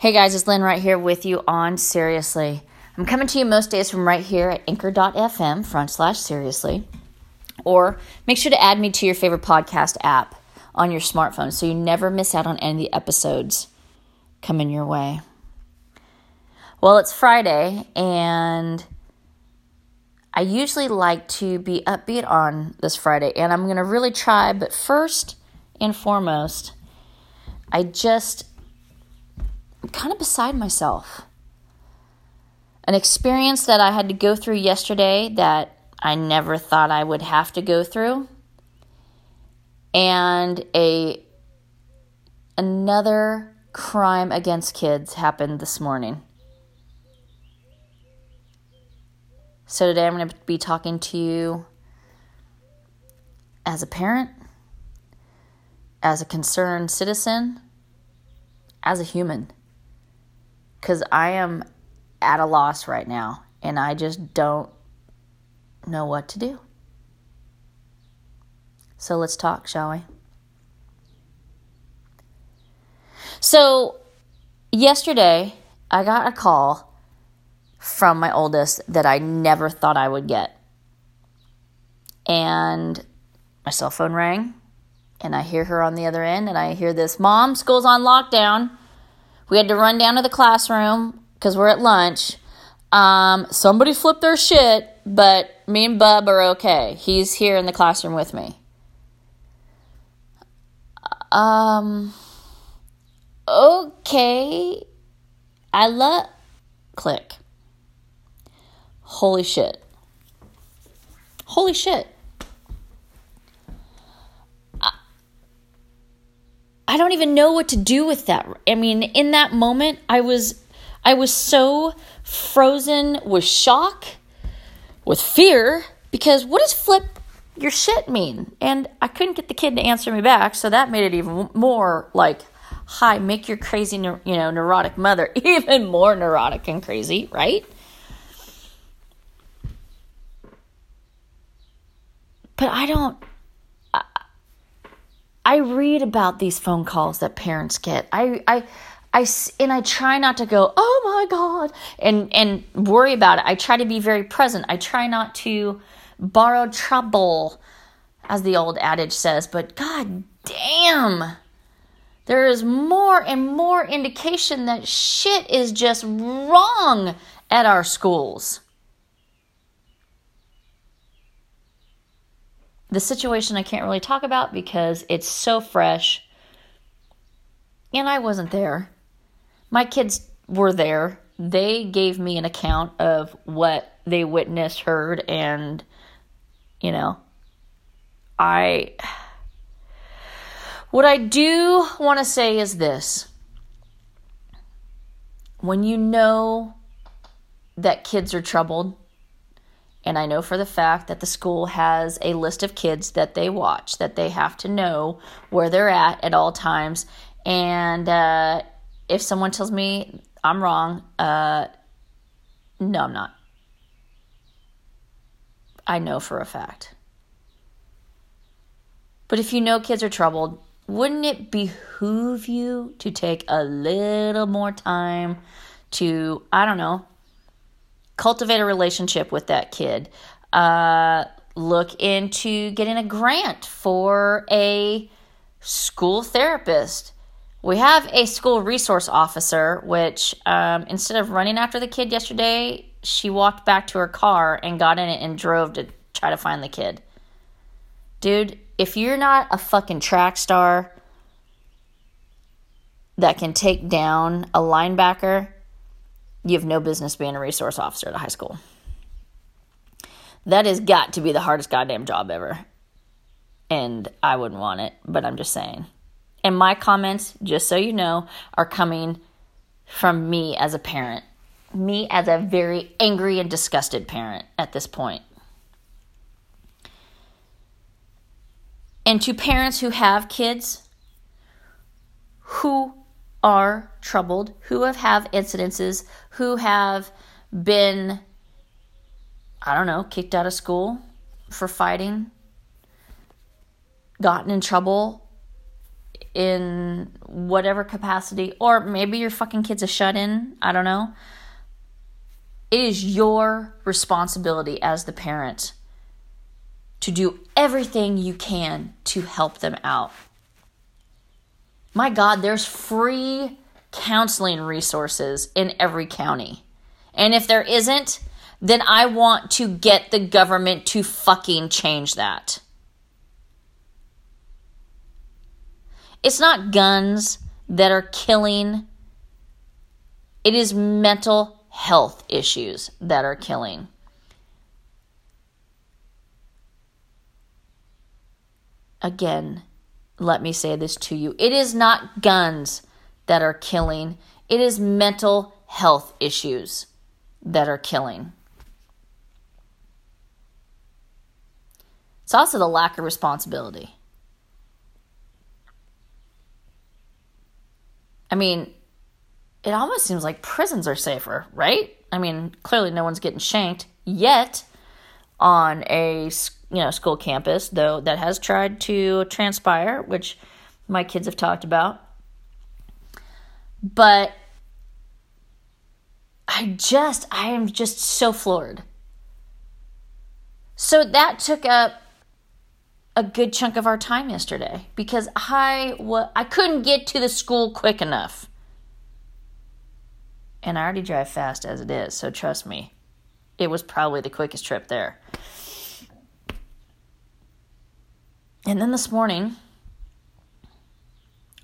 Hey guys, it's Lynn right here with you on Seriously. I'm coming to you most days from right here at anchor.fm front slash seriously. Or make sure to add me to your favorite podcast app on your smartphone so you never miss out on any of the episodes coming your way. Well, it's Friday and I usually like to be upbeat on this Friday and I'm going to really try, but first and foremost, I just kind of beside myself. An experience that I had to go through yesterday that I never thought I would have to go through. And a another crime against kids happened this morning. So today I'm going to be talking to you as a parent, as a concerned citizen, as a human because I am at a loss right now and I just don't know what to do. So let's talk, shall we? So, yesterday, I got a call from my oldest that I never thought I would get. And my cell phone rang, and I hear her on the other end, and I hear this Mom, school's on lockdown. We had to run down to the classroom because we're at lunch. Um, somebody flipped their shit, but me and Bub are okay. He's here in the classroom with me. Um, okay. I love. Click. Holy shit. Holy shit. I don't even know what to do with that. I mean, in that moment, I was I was so frozen with shock, with fear because what does flip your shit mean? And I couldn't get the kid to answer me back, so that made it even more like hi, make your crazy, you know, neurotic mother even more neurotic and crazy, right? But I don't I read about these phone calls that parents get. I, I, I, and I try not to go, oh my God, and, and worry about it. I try to be very present. I try not to borrow trouble, as the old adage says, but God damn, there is more and more indication that shit is just wrong at our schools. The situation I can't really talk about because it's so fresh. And I wasn't there. My kids were there. They gave me an account of what they witnessed, heard, and, you know, I. What I do want to say is this when you know that kids are troubled, and I know for the fact that the school has a list of kids that they watch, that they have to know where they're at at all times. And uh, if someone tells me I'm wrong, uh, no, I'm not. I know for a fact. But if you know kids are troubled, wouldn't it behoove you to take a little more time to, I don't know, cultivate a relationship with that kid. Uh, look into getting a grant for a school therapist. We have a school resource officer, which um, instead of running after the kid yesterday, she walked back to her car and got in it and drove to try to find the kid. Dude, if you're not a fucking track star that can take down a linebacker, you have no business being a resource officer at a high school. That has got to be the hardest goddamn job ever. And I wouldn't want it, but I'm just saying. And my comments, just so you know, are coming from me as a parent. Me as a very angry and disgusted parent at this point. And to parents who have kids who are troubled, who have had incidences, who have been, I don't know, kicked out of school for fighting, gotten in trouble in whatever capacity, or maybe your fucking kid's a shut in. I don't know. It is your responsibility as the parent to do everything you can to help them out. My God, there's free counseling resources in every county. And if there isn't, then I want to get the government to fucking change that. It's not guns that are killing, it is mental health issues that are killing. Again, let me say this to you it is not guns that are killing, it is mental health issues that are killing. It's also the lack of responsibility. I mean, it almost seems like prisons are safer, right? I mean, clearly no one's getting shanked yet on a you know school campus, though that has tried to transpire, which my kids have talked about. But I just I am just so floored. So that took up a good chunk of our time yesterday because I wa- I couldn't get to the school quick enough. And I already drive fast as it is, so trust me. It was probably the quickest trip there. And then this morning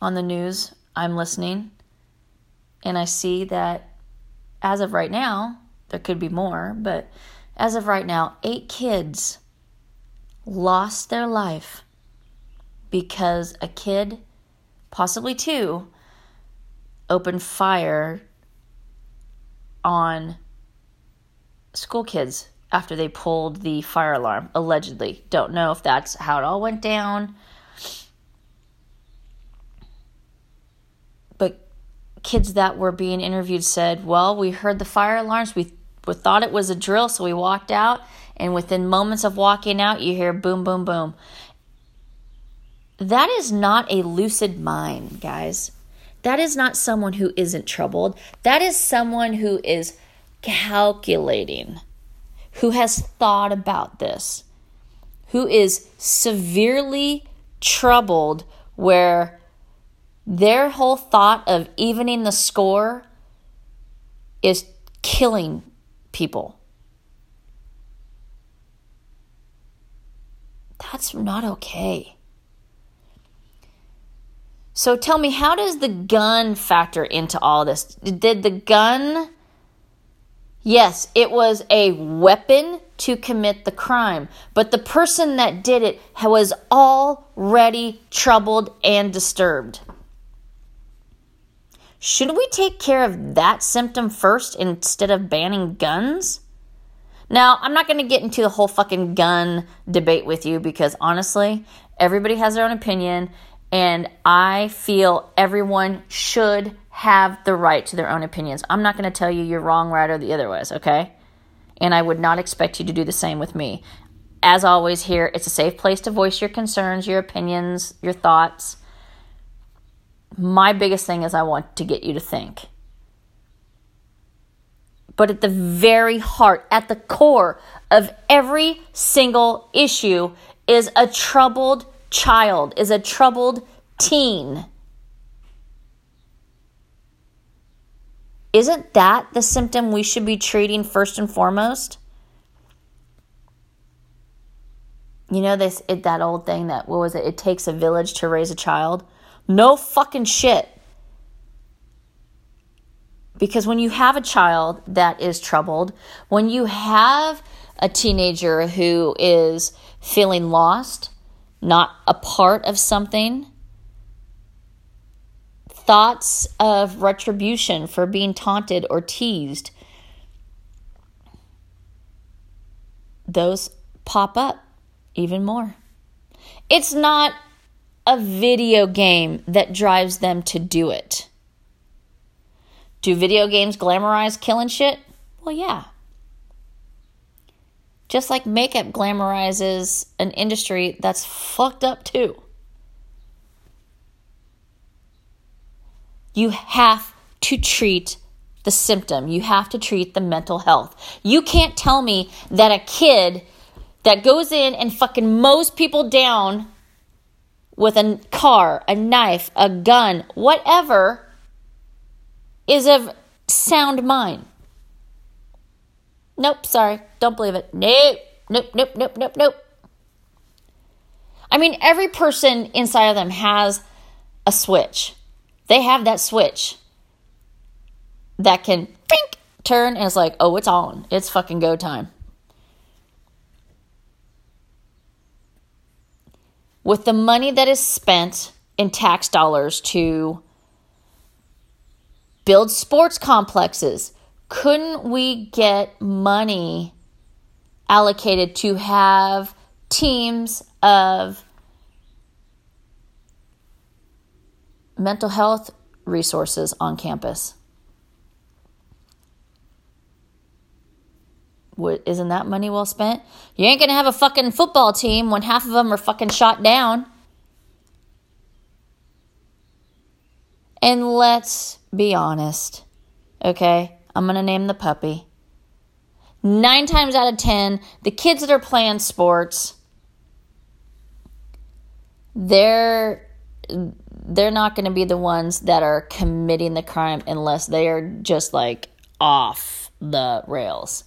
on the news, I'm listening and I see that as of right now, there could be more, but as of right now, eight kids lost their life because a kid, possibly two, opened fire on school kids after they pulled the fire alarm, allegedly. Don't know if that's how it all went down. But kids that were being interviewed said, Well, we heard the fire alarms. We, we thought it was a drill, so we walked out and within moments of walking out, you hear boom, boom, boom. That is not a lucid mind, guys. That is not someone who isn't troubled. That is someone who is calculating, who has thought about this, who is severely troubled, where their whole thought of evening the score is killing people. That's not okay. So tell me, how does the gun factor into all this? Did the gun. Yes, it was a weapon to commit the crime, but the person that did it was already troubled and disturbed. Should we take care of that symptom first instead of banning guns? Now, I'm not going to get into the whole fucking gun debate with you because honestly, everybody has their own opinion, and I feel everyone should have the right to their own opinions. I'm not going to tell you you're wrong, right, or the other ways, okay? And I would not expect you to do the same with me. As always, here, it's a safe place to voice your concerns, your opinions, your thoughts. My biggest thing is I want to get you to think. But at the very heart, at the core of every single issue is a troubled child, is a troubled teen. Isn't that the symptom we should be treating first and foremost? You know this it, that old thing that what was it? It takes a village to raise a child. No fucking shit. Because when you have a child that is troubled, when you have a teenager who is feeling lost, not a part of something, thoughts of retribution for being taunted or teased, those pop up even more. It's not a video game that drives them to do it. Do video games glamorize killing shit? Well, yeah. Just like makeup glamorizes an industry that's fucked up too. You have to treat the symptom. You have to treat the mental health. You can't tell me that a kid that goes in and fucking mows people down with a car, a knife, a gun, whatever, is of sound mind. Nope, sorry, don't believe it. Nope, nope, nope, nope, nope, nope. I mean, every person inside of them has a switch. They have that switch that can bink, turn and it's like, oh, it's on. It's fucking go time. With the money that is spent in tax dollars to build sports complexes, couldn't we get money allocated to have teams of mental health resources on campus? isn't that money well spent? You ain't gonna have a fucking football team when half of them are fucking shot down. And let's be honest, okay? I'm gonna name the puppy. Nine times out of ten, the kids that are playing sports, they're they're not going to be the ones that are committing the crime unless they are just like off the rails.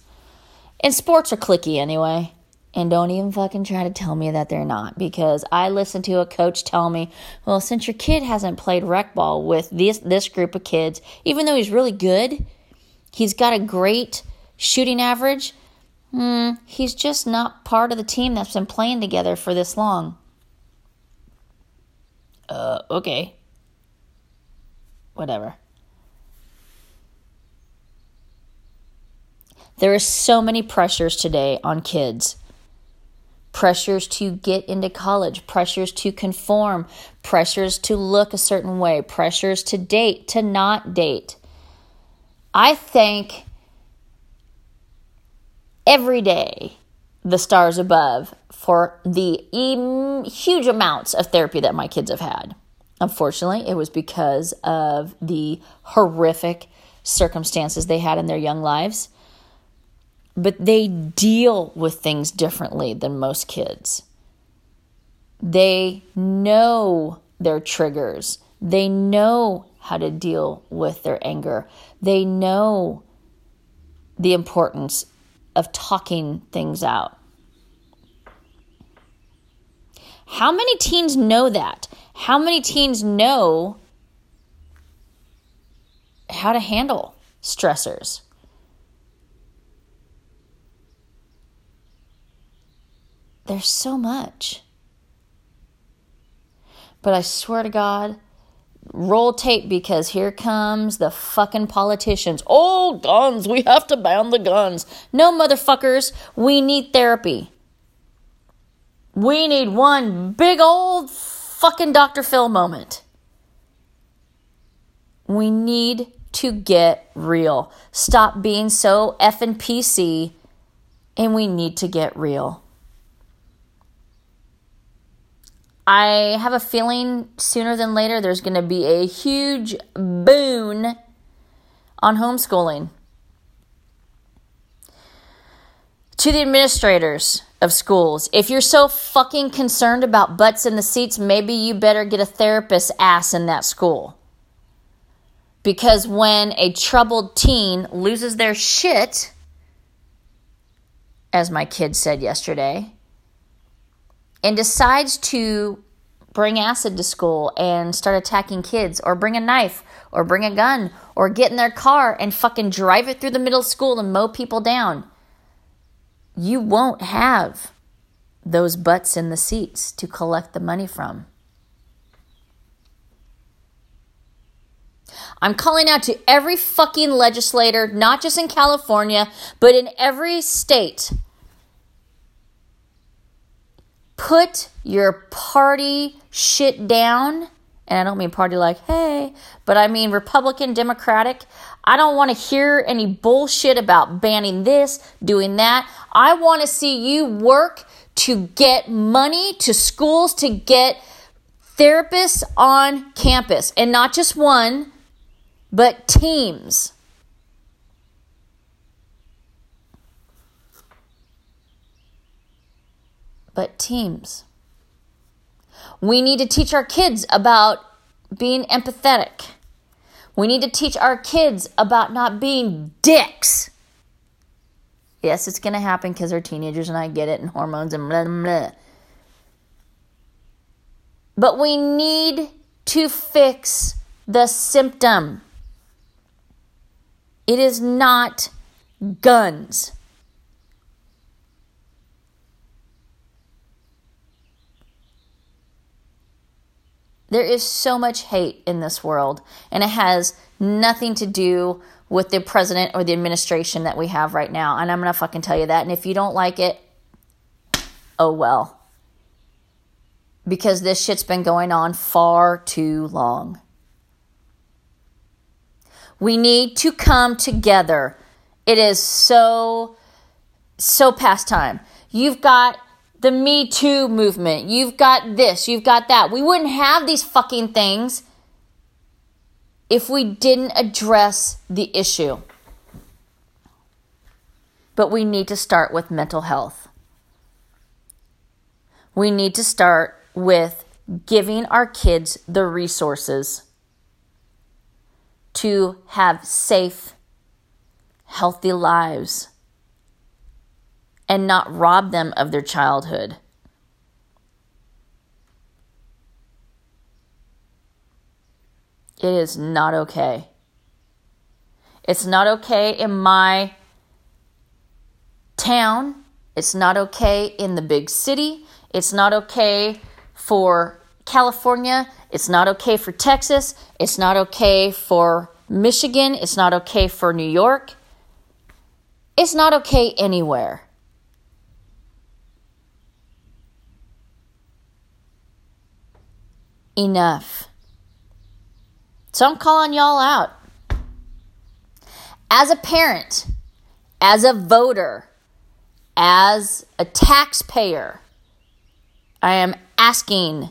And sports are cliquey anyway. And don't even fucking try to tell me that they're not because I listened to a coach tell me, well, since your kid hasn't played rec ball with this this group of kids, even though he's really good, he's got a great shooting average. Hmm, he's just not part of the team that's been playing together for this long. Uh, okay. Whatever. There are so many pressures today on kids pressures to get into college, pressures to conform, pressures to look a certain way, pressures to date, to not date. I thank every day the stars above for the huge amounts of therapy that my kids have had. Unfortunately, it was because of the horrific circumstances they had in their young lives but they deal with things differently than most kids. They know their triggers, they know how to deal with their anger, they know the importance of talking things out. How many teens know that? How many teens know how to handle stressors? There's so much. But I swear to God, roll tape because here comes the fucking politicians. Oh, guns, we have to ban the guns. No, motherfuckers, we need therapy. We need one big old fucking Dr. Phil moment. We need to get real. Stop being so effing PC, and we need to get real. I have a feeling sooner than later there's going to be a huge boon on homeschooling. To the administrators of schools, if you're so fucking concerned about butts in the seats, maybe you better get a therapist ass in that school. Because when a troubled teen loses their shit, as my kid said yesterday, and decides to bring acid to school and start attacking kids or bring a knife or bring a gun or get in their car and fucking drive it through the middle school and mow people down, you won't have those butts in the seats to collect the money from. I'm calling out to every fucking legislator, not just in California, but in every state put your party shit down. And I don't mean party like, hey, but I mean Republican, Democratic. I don't want to hear any bullshit about banning this, doing that. I want to see you work to get money to schools to get therapists on campus and not just one, but teams. But teams. We need to teach our kids about being empathetic. We need to teach our kids about not being dicks. Yes, it's going to happen because they're teenagers and I get it, and hormones and blah, blah. But we need to fix the symptom. It is not guns. There is so much hate in this world, and it has nothing to do with the president or the administration that we have right now. And I'm going to fucking tell you that. And if you don't like it, oh well. Because this shit's been going on far too long. We need to come together. It is so, so past time. You've got the Me Too movement. You've got this, you've got that. We wouldn't have these fucking things if we didn't address the issue. But we need to start with mental health. We need to start with giving our kids the resources to have safe, healthy lives and not rob them of their childhood. It is not okay. It's not okay in my town. It's not okay in the big city. It's not okay for California. It's not okay for Texas. It's not okay for Michigan. It's not okay for New York. It's not okay anywhere. Enough. So I'm calling y'all out. As a parent, as a voter, as a taxpayer, I am asking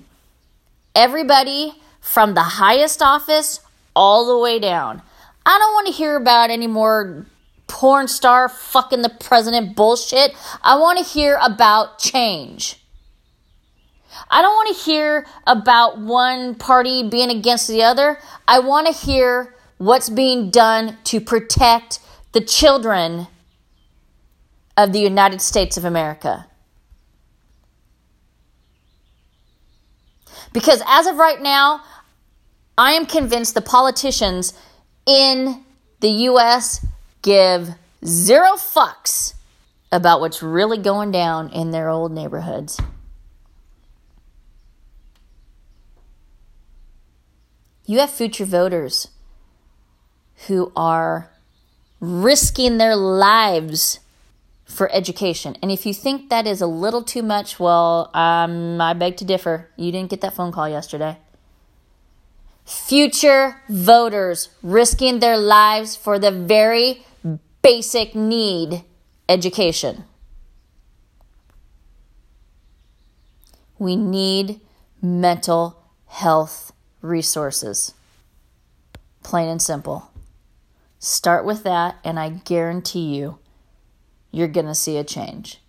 everybody from the highest office all the way down. I don't want to hear about any more porn star fucking the president bullshit. I want to hear about change. I don't want to hear about one party being against the other. I want to hear what's being done to protect the children of the United States of America. Because as of right now, I am convinced the politicians in the US give zero fucks about what's really going down in their old neighborhoods. You have future voters who are risking their lives for education. And if you think that is a little too much, well, um, I beg to differ. You didn't get that phone call yesterday. Future voters risking their lives for the very basic need education. We need mental health resources. Plain and simple. Start with that, and I guarantee you, you're going to see a change.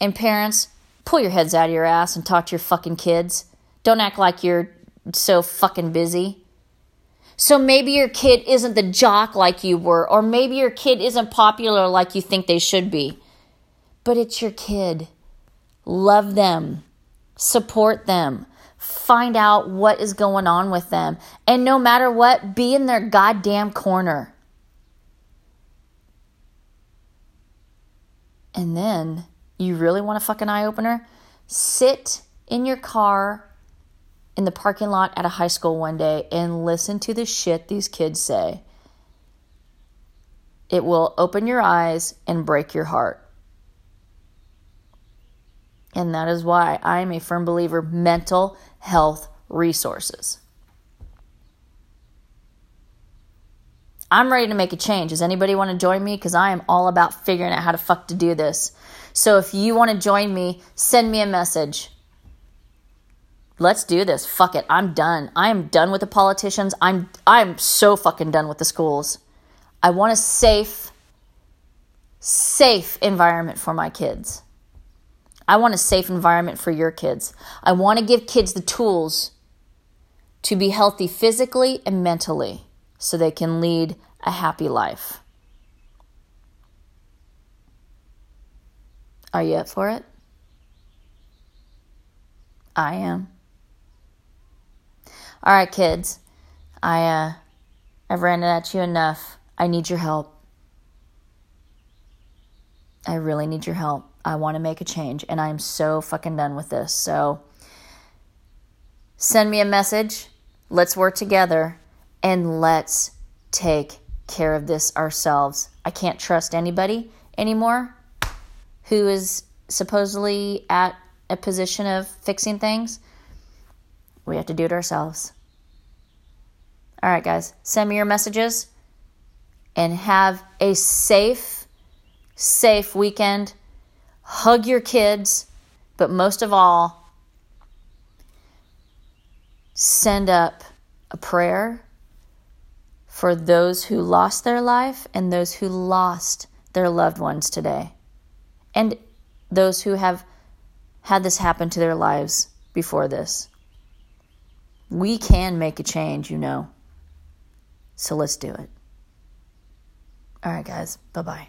And parents, pull your heads out of your ass and talk to your fucking kids. Don't act like you're so fucking busy. So maybe your kid isn't the jock like you were, or maybe your kid isn't popular like you think they should be. But it's your kid. Love them, support them, find out what is going on with them. And no matter what, be in their goddamn corner. And then you really want a fucking eye opener? Sit in your car in the parking lot at a high school one day and listen to the shit these kids say. It will open your eyes and break your heart. And that is why I am a firm believer mental health resources. I'm ready to make a change. Does anybody want to join me? Because I am all about figuring out how to fuck to do this. So if you want to join me, send me a message. Let's do this. Fuck it. I'm done. I am done with the politicians. I'm I'm so fucking done with the schools. I want a safe safe environment for my kids. I want a safe environment for your kids. I want to give kids the tools to be healthy physically and mentally so they can lead a happy life. Are you up for it? I am. All right, kids. I uh I've ranted at you enough. I need your help. I really need your help. I want to make a change and I am so fucking done with this. So send me a message. Let's work together and let's take care of this ourselves. I can't trust anybody anymore who is supposedly at a position of fixing things. We have to do it ourselves. All right, guys, send me your messages and have a safe, safe weekend. Hug your kids, but most of all, send up a prayer for those who lost their life and those who lost their loved ones today, and those who have had this happen to their lives before this. We can make a change, you know. So let's do it. All right, guys. Bye bye.